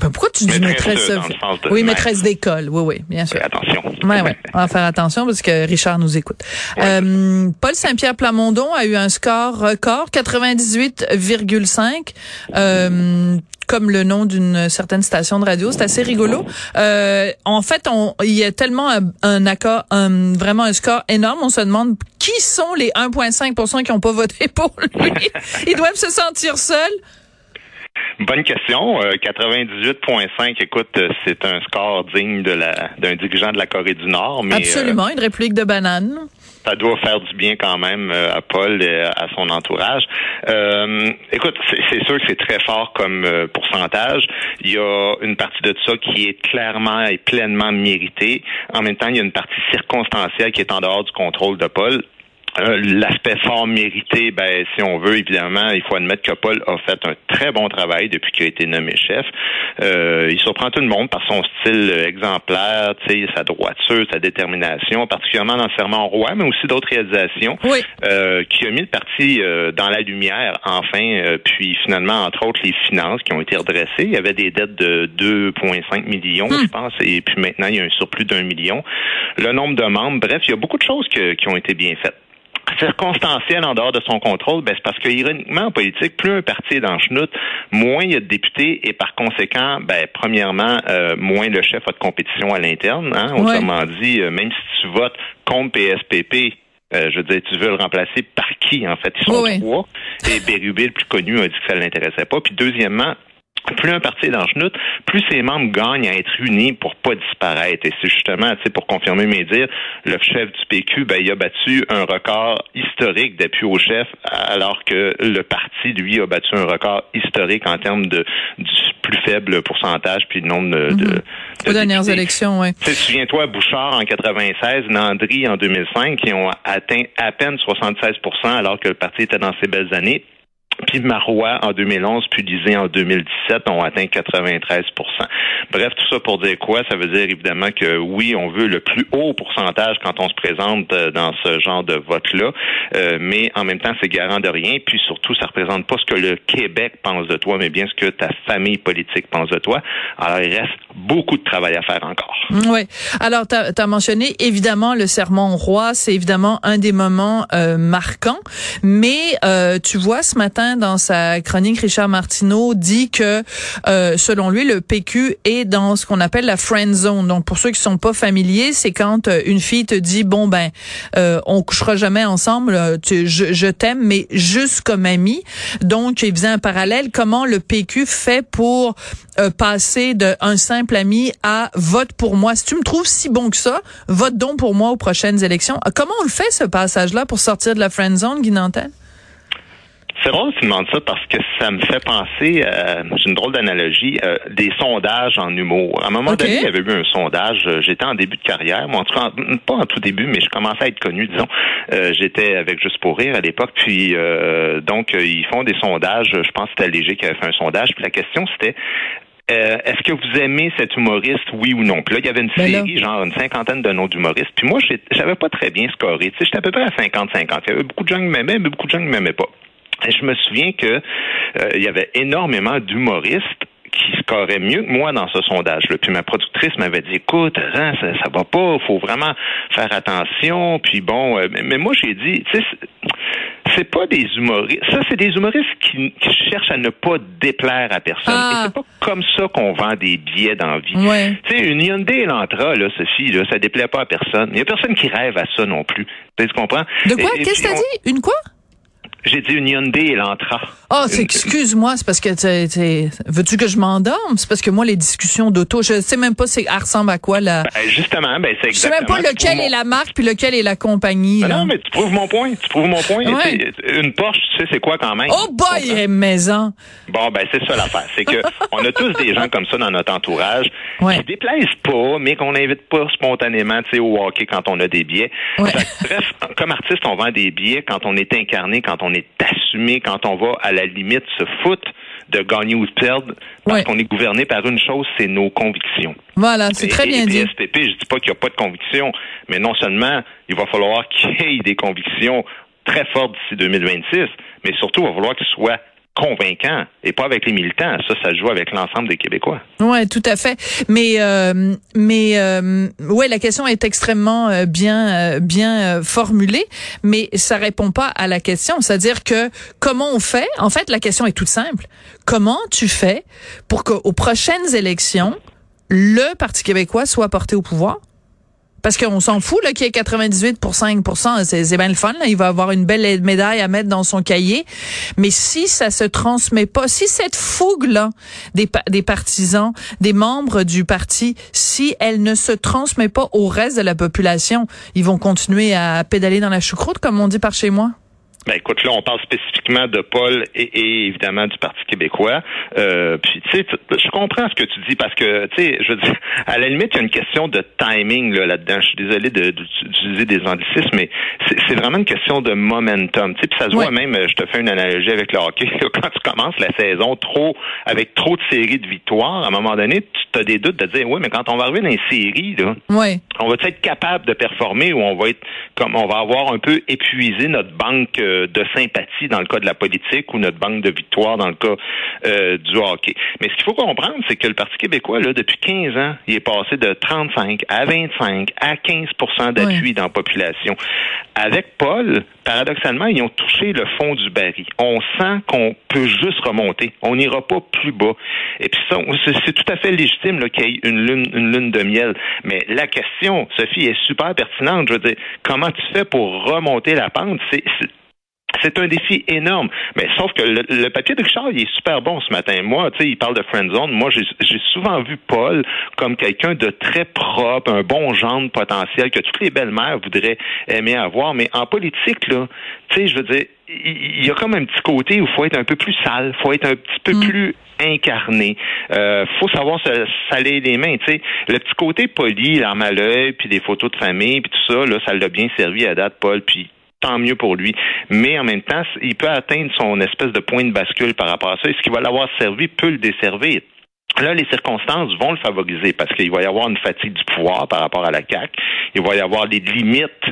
Ben, pourquoi tu dis maîtresse, dans le sens de Oui, maître. maîtresse d'école. Oui, oui, bien sûr. Attention. Ouais, ouais. On va faire attention parce que Richard nous écoute. Euh, Paul Saint-Pierre Plamondon a eu un score record, 98,5. Euh, comme le nom d'une certaine station de radio, c'est assez rigolo. Euh, en fait, on, il y a tellement un, un accord, un, vraiment un score énorme. On se demande qui sont les 1,5% qui n'ont pas voté pour lui. Ils doivent se sentir seuls. Bonne question. Euh, 98.5, écoute, euh, c'est un score digne de la d'un dirigeant de la Corée du Nord, mais euh, Absolument, une république de bananes. ça doit faire du bien quand même euh, à Paul et à son entourage. Euh, écoute, c'est sûr que c'est très fort comme euh, pourcentage. Il y a une partie de ça qui est clairement et pleinement méritée. En même temps, il y a une partie circonstancielle qui est en dehors du contrôle de Paul. Euh, L'aspect fort mérité, ben, si on veut, évidemment, il faut admettre que Paul a fait un très bon travail depuis qu'il a été nommé chef. Euh, il surprend tout le monde par son style exemplaire, sa droiture, sa détermination, particulièrement dans le serment au roi, mais aussi d'autres réalisations, Oui. euh, qui a mis le parti euh, dans la lumière, enfin, euh, puis finalement, entre autres, les finances qui ont été redressées. Il y avait des dettes de 2,5 millions, je pense, et puis maintenant, il y a un surplus d'un million. Le nombre de membres, bref, il y a beaucoup de choses que- qui ont été bien faites circonstanciel en dehors de son contrôle, ben, c'est parce que ironiquement en politique, plus un parti est dans le chenoute, moins il y a de députés et par conséquent, ben, premièrement, euh, moins le chef a de compétition à l'interne. Hein? Ouais. Autrement dit, euh, même si tu votes contre PSPP, euh, je veux dire, tu veux le remplacer par qui, en fait? Ils sont Oui, oui. trois. Et Bérubé, le plus connu, a dit que ça ne l'intéressait pas. Puis deuxièmement, plus un parti est dans le chenoute, plus ses membres gagnent à être unis pour pas disparaître. Et c'est justement, tu sais, pour confirmer mes dires, le chef du PQ, ben, il a battu un record historique d'appui au chef, alors que le parti, lui, a battu un record historique en termes de du plus faible pourcentage puis le nombre de, de, de Aux dernières élections, oui. Tu souviens-toi, Bouchard en 96, Landry en 2005, qui ont atteint à peine 76% alors que le parti était dans ses belles années. Puis Marois en 2011, puis Lisée en 2017 ont atteint 93% Bref, tout ça pour dire quoi? Ça veut dire évidemment que oui, on veut le plus haut pourcentage quand on se présente euh, dans ce genre de vote-là, euh, mais en même temps, c'est garant de rien. Puis surtout, ça représente pas ce que le Québec pense de toi, mais bien ce que ta famille politique pense de toi. Alors, il reste beaucoup de travail à faire encore. Oui. Alors, tu as, mentionné évidemment le serment au roi, c'est évidemment un des moments euh, marquants, mais euh, tu vois ce matin dans sa chronique, Richard Martineau dit que euh, selon lui, le PQ est dans ce qu'on appelle la friend zone. Donc, pour ceux qui sont pas familiers, c'est quand euh, une fille te dit bon ben, euh, on couchera jamais ensemble, euh, tu, je, je t'aime, mais juste comme ami. Donc, il faisait un parallèle. Comment le PQ fait pour euh, passer d'un simple ami à vote pour moi? Si tu me trouves si bon que ça, vote donc pour moi aux prochaines élections. Comment on le fait, ce passage-là, pour sortir de la friend zone, Guy? C'est drôle que tu demandes ça parce que ça me fait penser, euh, j'ai une drôle d'analogie, euh, des sondages en humour. À un moment donné, il y avait eu un sondage, euh, j'étais en début de carrière, moi en tout cas, en- pas en tout début, mais je commençais à être connu, disons. Euh, j'étais avec Juste pour rire à l'époque, puis euh, donc ils font des sondages, je pense que c'était Léger qui avait fait un sondage, puis la question c'était euh, est-ce que vous aimez cet humoriste, oui ou non? Puis là, il y avait une Ben là. série, genre une cinquantaine de noms d'humoristes. Puis moi, j'avais pas très bien scoré. Tu sais, j'étais à peu près à 50-50. Il y avait beaucoup de gens qui m'aimaient, mais beaucoup de gens qui m'aimaient pas. Et je me souviens que euh, il y avait énormément d'humoristes qui scoraient mieux que moi dans ce sondage-là. Puis ma productrice m'avait dit, écoute, hein, ça, ça va pas, faut vraiment faire attention. Puis bon, euh, mais, mais moi j'ai dit, tu sais, c'est- pas des humoristes. Ça, c'est des humoristes qui, qui cherchent à ne pas déplaire à personne. Ah. Et c'est pas comme ça qu'on vend des billets dans la vie. Ouais. Tu sais, une Hyundai Elantra, là, Sophie, là, ça déplaît pas à personne. Il y a personne qui rêve à ça non plus. Tu comprends? De quoi? Qu'est-ce que t'as dit? Une quoi? J'ai dit une Hyundai et l'entra. Oh, excuse-moi, c'est parce que tu veux-tu que je m'endorme? C'est parce que moi, les discussions d'auto, je sais même pas c'est ressemble à quoi là. Ben, justement, ben c'est exactement. Je sais même pas lequel est la marque puis lequel est la compagnie. Ben non, mais tu prouves mon point. Tu prouves mon point. Une Porsche, tu sais c'est quoi quand même? Oh boy, maison. Bon, ben c'est ça l'affaire. C'est que on a tous des gens comme ça dans notre entourage qui qui déplaisent pas, mais qu'on n'invite pas spontanément, tu sais, au hockey quand on a des billets. bref, comme artiste, on vend des billets quand on est incarné, quand on est assumé, quand on va à la limite se foutre de gagner ou de perdre parce qu'on est gouverné par une chose, c'est nos convictions. Voilà, c'est très bien dit. SPP, je dis pas qu'il n'y a pas de convictions, mais non seulement il va falloir qu'il y ait des convictions très fortes d'ici 2026, mais surtout il va falloir qu'ils soient convaincant et pas avec les militants. Ça, ça joue avec l'ensemble des Québécois. Ouais, tout à fait. Mais euh, mais euh, ouais, la question est extrêmement euh, bien euh, bien formulée, mais ça répond pas à la question. C'est-à-dire que comment on fait? En fait, la question est toute simple. Comment tu fais pour qu'aux prochaines élections, le Parti québécois soit porté au pouvoir? Parce qu'on s'en fout là qu'il y ait 98 pour 5 c'est bien le fun là. il va avoir une belle médaille à mettre dans son cahier. Mais si ça se transmet pas si cette fougue là des des partisans des membres du parti si elle ne se transmet pas au reste de la population ils vont continuer à pédaler dans la choucroute comme on dit par chez moi? Ben écoute, là, on parle spécifiquement de Paul et, évidemment du Parti québécois. Euh, puis tu sais, je comprends ce que tu dis parce que tu sais, je veux dire, à la limite, il y a une question de timing là, là-dedans. je suis désolé d'utiliser des anglicismes, mais c'est vraiment une question de momentum. Tu sais, puis ça se voit même. Je te fais une analogie avec le hockey. Quand tu commences la saison trop avec trop de séries de victoires, à un moment donné, tu as des doutes de dire, oui, mais quand on va arriver dans les séries, là, on va être capable de performer ou on va être comme on va avoir un peu épuisé notre banque euh, de, sympathie dans le cas de la politique ou notre banque de victoire dans le cas euh, du hockey. Mais ce qu'il faut comprendre, c'est que le Parti québécois, là, depuis 15 ans, il est passé de 35 à 25 à 15% d'appui dans la population. Avec Paul, paradoxalement, ils ont touché le fond du baril. On sent qu'on peut juste remonter. On n'ira pas plus bas. Et puis c'est tout à fait légitime qu'il y ait une lune, une lune de miel. Mais la question, Sophie, est super pertinente. Je veux dire, comment tu fais pour remonter la pente? C'est c'est un défi énorme. Mais sauf que le, papier de Richard, il est super bon ce matin. Moi, tu sais, il parle de friendzone. Moi, j'ai souvent vu Paul comme quelqu'un de très propre, un bon genre potentiel que toutes les belles-mères voudraient aimer avoir. Mais en politique, là, tu sais, je veux dire, il y a comme un petit côté où il faut être un peu plus sale, faut être un petit peu mm. plus incarné. Euh, faut savoir se saler les mains. Tu sais, le petit côté poli, l'arme à l'œil, puis des photos de famille, puis tout ça, là, ça l'a bien servi à date, Paul. Puis tant mieux pour lui. Mais en même temps, il peut atteindre son espèce de point de bascule par rapport à ça. Et ce qui va l'avoir servi peut le desservir. Là, les circonstances vont le favoriser parce qu'il va y avoir une fatigue du pouvoir par rapport à la CAQ. Il va y avoir des limites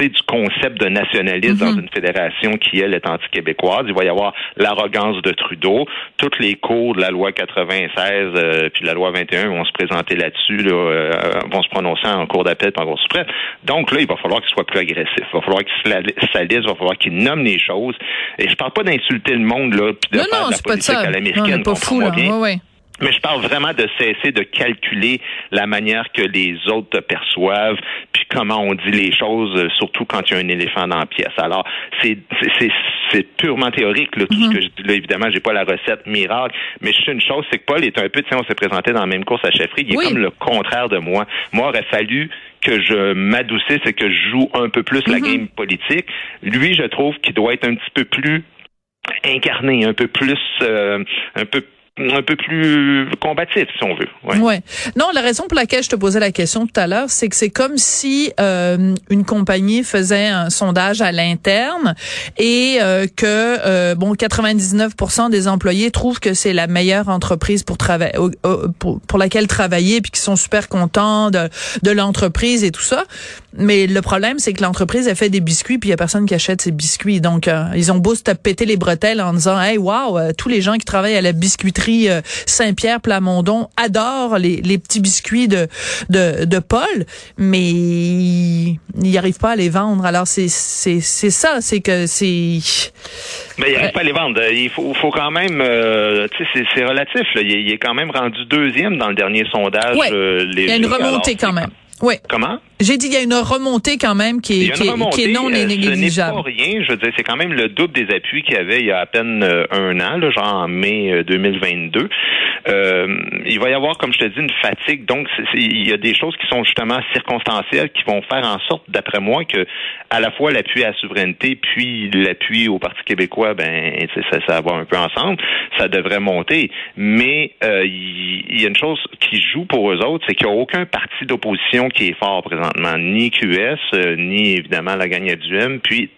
du concept de nationalisme dans mhm. une fédération qui, elle, est anti-québécoise. Il va y avoir l'arrogance de Trudeau. Toutes les cours de la loi 96 euh, puis la loi 21 vont se présenter là-dessus, là, euh, vont se prononcer en cours d'appel par Cour suprême. Donc là, il va falloir qu'il soit plus agressif. Il va falloir qu'il salisse, il va falloir qu'il nomme les choses. Et je parle pas d'insulter le monde, là, puis de non, faire de la politique à l'américaine. pas fou, là. Mais je parle vraiment de cesser de calculer la manière que les autres te perçoivent, puis comment on dit les choses, euh, surtout quand il y a un éléphant dans la pièce. Alors, c'est c'est purement théorique, là, tout ce mhm. que je dis là. Évidemment, j'ai pas la recette miracle, mais je sais une chose, c'est que Paul est un peu, tu sais, on s'est présenté dans la même course à chefferie, il est comme le contraire de moi. Moi, il aurait fallu que je m'adoucisse et que je joue un peu plus la mhm. game politique. Lui, je trouve qu'il doit être un petit peu plus incarné, un peu plus, euh, un peu un peu plus combatif, si on veut. Ouais. ouais. Non, la raison pour laquelle je te posais la question tout à l'heure, c'est que c'est comme si euh, une compagnie faisait un sondage à l'interne et euh, que euh, bon 99% des employés trouvent que c'est la meilleure entreprise pour travailler pour, laquelle travailler puis qui sont super contents de, de l'entreprise et tout ça. Mais le problème, c'est que l'entreprise a fait des biscuits puis il y a personne qui achète ces biscuits. Donc euh, ils ont beau se péter les bretelles en disant "Hey, wow, tous les gens qui travaillent à la biscuiterie euh, Saint-Pierre Plamondon adore les, les petits biscuits de, de, de Paul, mais il n'y arrive pas à les vendre. Alors c'est c'est c'est ça, c'est que c'est. Mais il n'arrive pas à les vendre. Il faut, faut quand même, euh, tu sais, c'est relatif. Là. Il, est quand même rendu deuxième dans le dernier sondage. Euh, il y a une remontée quand même. Oui. Comment? J'ai dit, il y a une remontée quand même qui est, qui, est non négligeable. Ce n'est pas rien. Je veux dire, c'est quand même le double des appuis qu'il y avait il y a à peine un an, là, genre en mai 2022. Euh, il va y avoir, comme je te dis, une fatigue. Donc, il y a des choses qui sont justement circonstancielles qui vont faire en sorte, d'après moi, que à la fois l'appui à la souveraineté puis l'appui au Parti québécois, ben, ça, ça va un peu ensemble. Ça devrait monter. Mais euh, il y, a une chose qui joue pour eux autres, c'est qu'il n'y a aucun parti d'opposition qui est fort ni QS, euh, ni évidemment la gagne du M, puis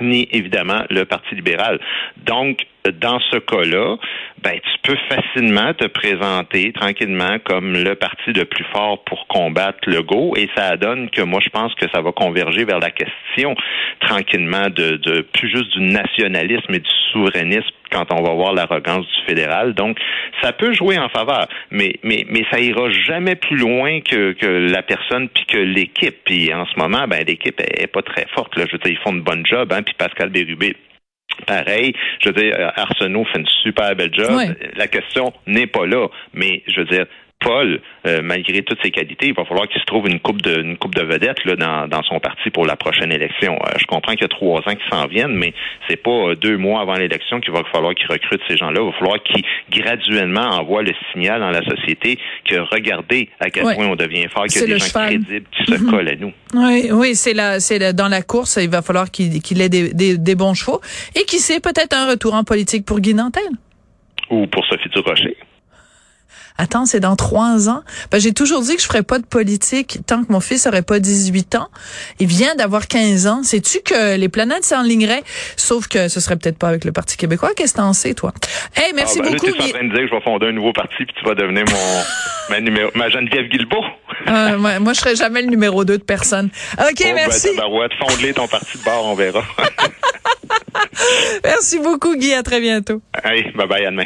ni évidemment le Parti libéral. Donc, dans ce cas-là, ben, tu peux facilement te présenter tranquillement comme le parti le plus fort pour combattre le go et ça donne que moi je pense que ça va converger vers la question tranquillement de, de plus juste du nationalisme et du souverainisme quand on va voir l'arrogance du fédéral. Donc, ça peut jouer en faveur, mais mais mais ça ira jamais plus loin que, que la personne puis que l'équipe. Puis en ce moment, ben l'équipe est, pas très forte. Là. Je veux dire, ils font une bonne job, hein, puis Pascal Bérubé pareil. Je veux dire, Arsenault fait une super belle job. La question n'est pas là, mais je veux dire, Paul, euh, malgré toutes ses qualités, il va falloir qu'il se trouve une coupe de une coupe de vedettes là, dans, dans son parti pour la prochaine élection. Euh, je comprends qu'il y a trois ans qui s'en viennent, mais c'est pas euh, deux mois avant l'élection qu'il va falloir qu'il recrute ces gens-là. Il va falloir qu'il graduellement envoie le signal dans la société que regardez à quel point on devient fort, qu'il y a des gens crédibles qui se mhm. collent à nous. Oui, oui, c'est là, c'est dans la course, il va falloir qu'il ait des, des, des, bons chevaux et qui sait peut-être un retour en politique pour Guy Nantel. Ou pour Sophie Durocher. Attends, c'est dans trois ans. Ben, j'ai toujours dit que je ferais pas de politique tant que mon fils aurait pas 18 ans. Il vient d'avoir 15 ans. Sais-tu que les planètes s'enligneraient? Sauf que ce serait peut-être pas avec le Parti québécois. Qu'est-ce que t'en sais, toi? Hey, merci ah, ben, beaucoup. tu es en train de dire que je vais fonder un nouveau parti puis tu vas devenir mon, ma, numéro, ma Geneviève Guilbeault. euh, moi, moi, je serais jamais le numéro 2 de personne. OK, oh, merci. Ben, ouais, fonde ton parti de bord, on verra. merci beaucoup, Guy. À très bientôt. Hey, bye bye, à demain.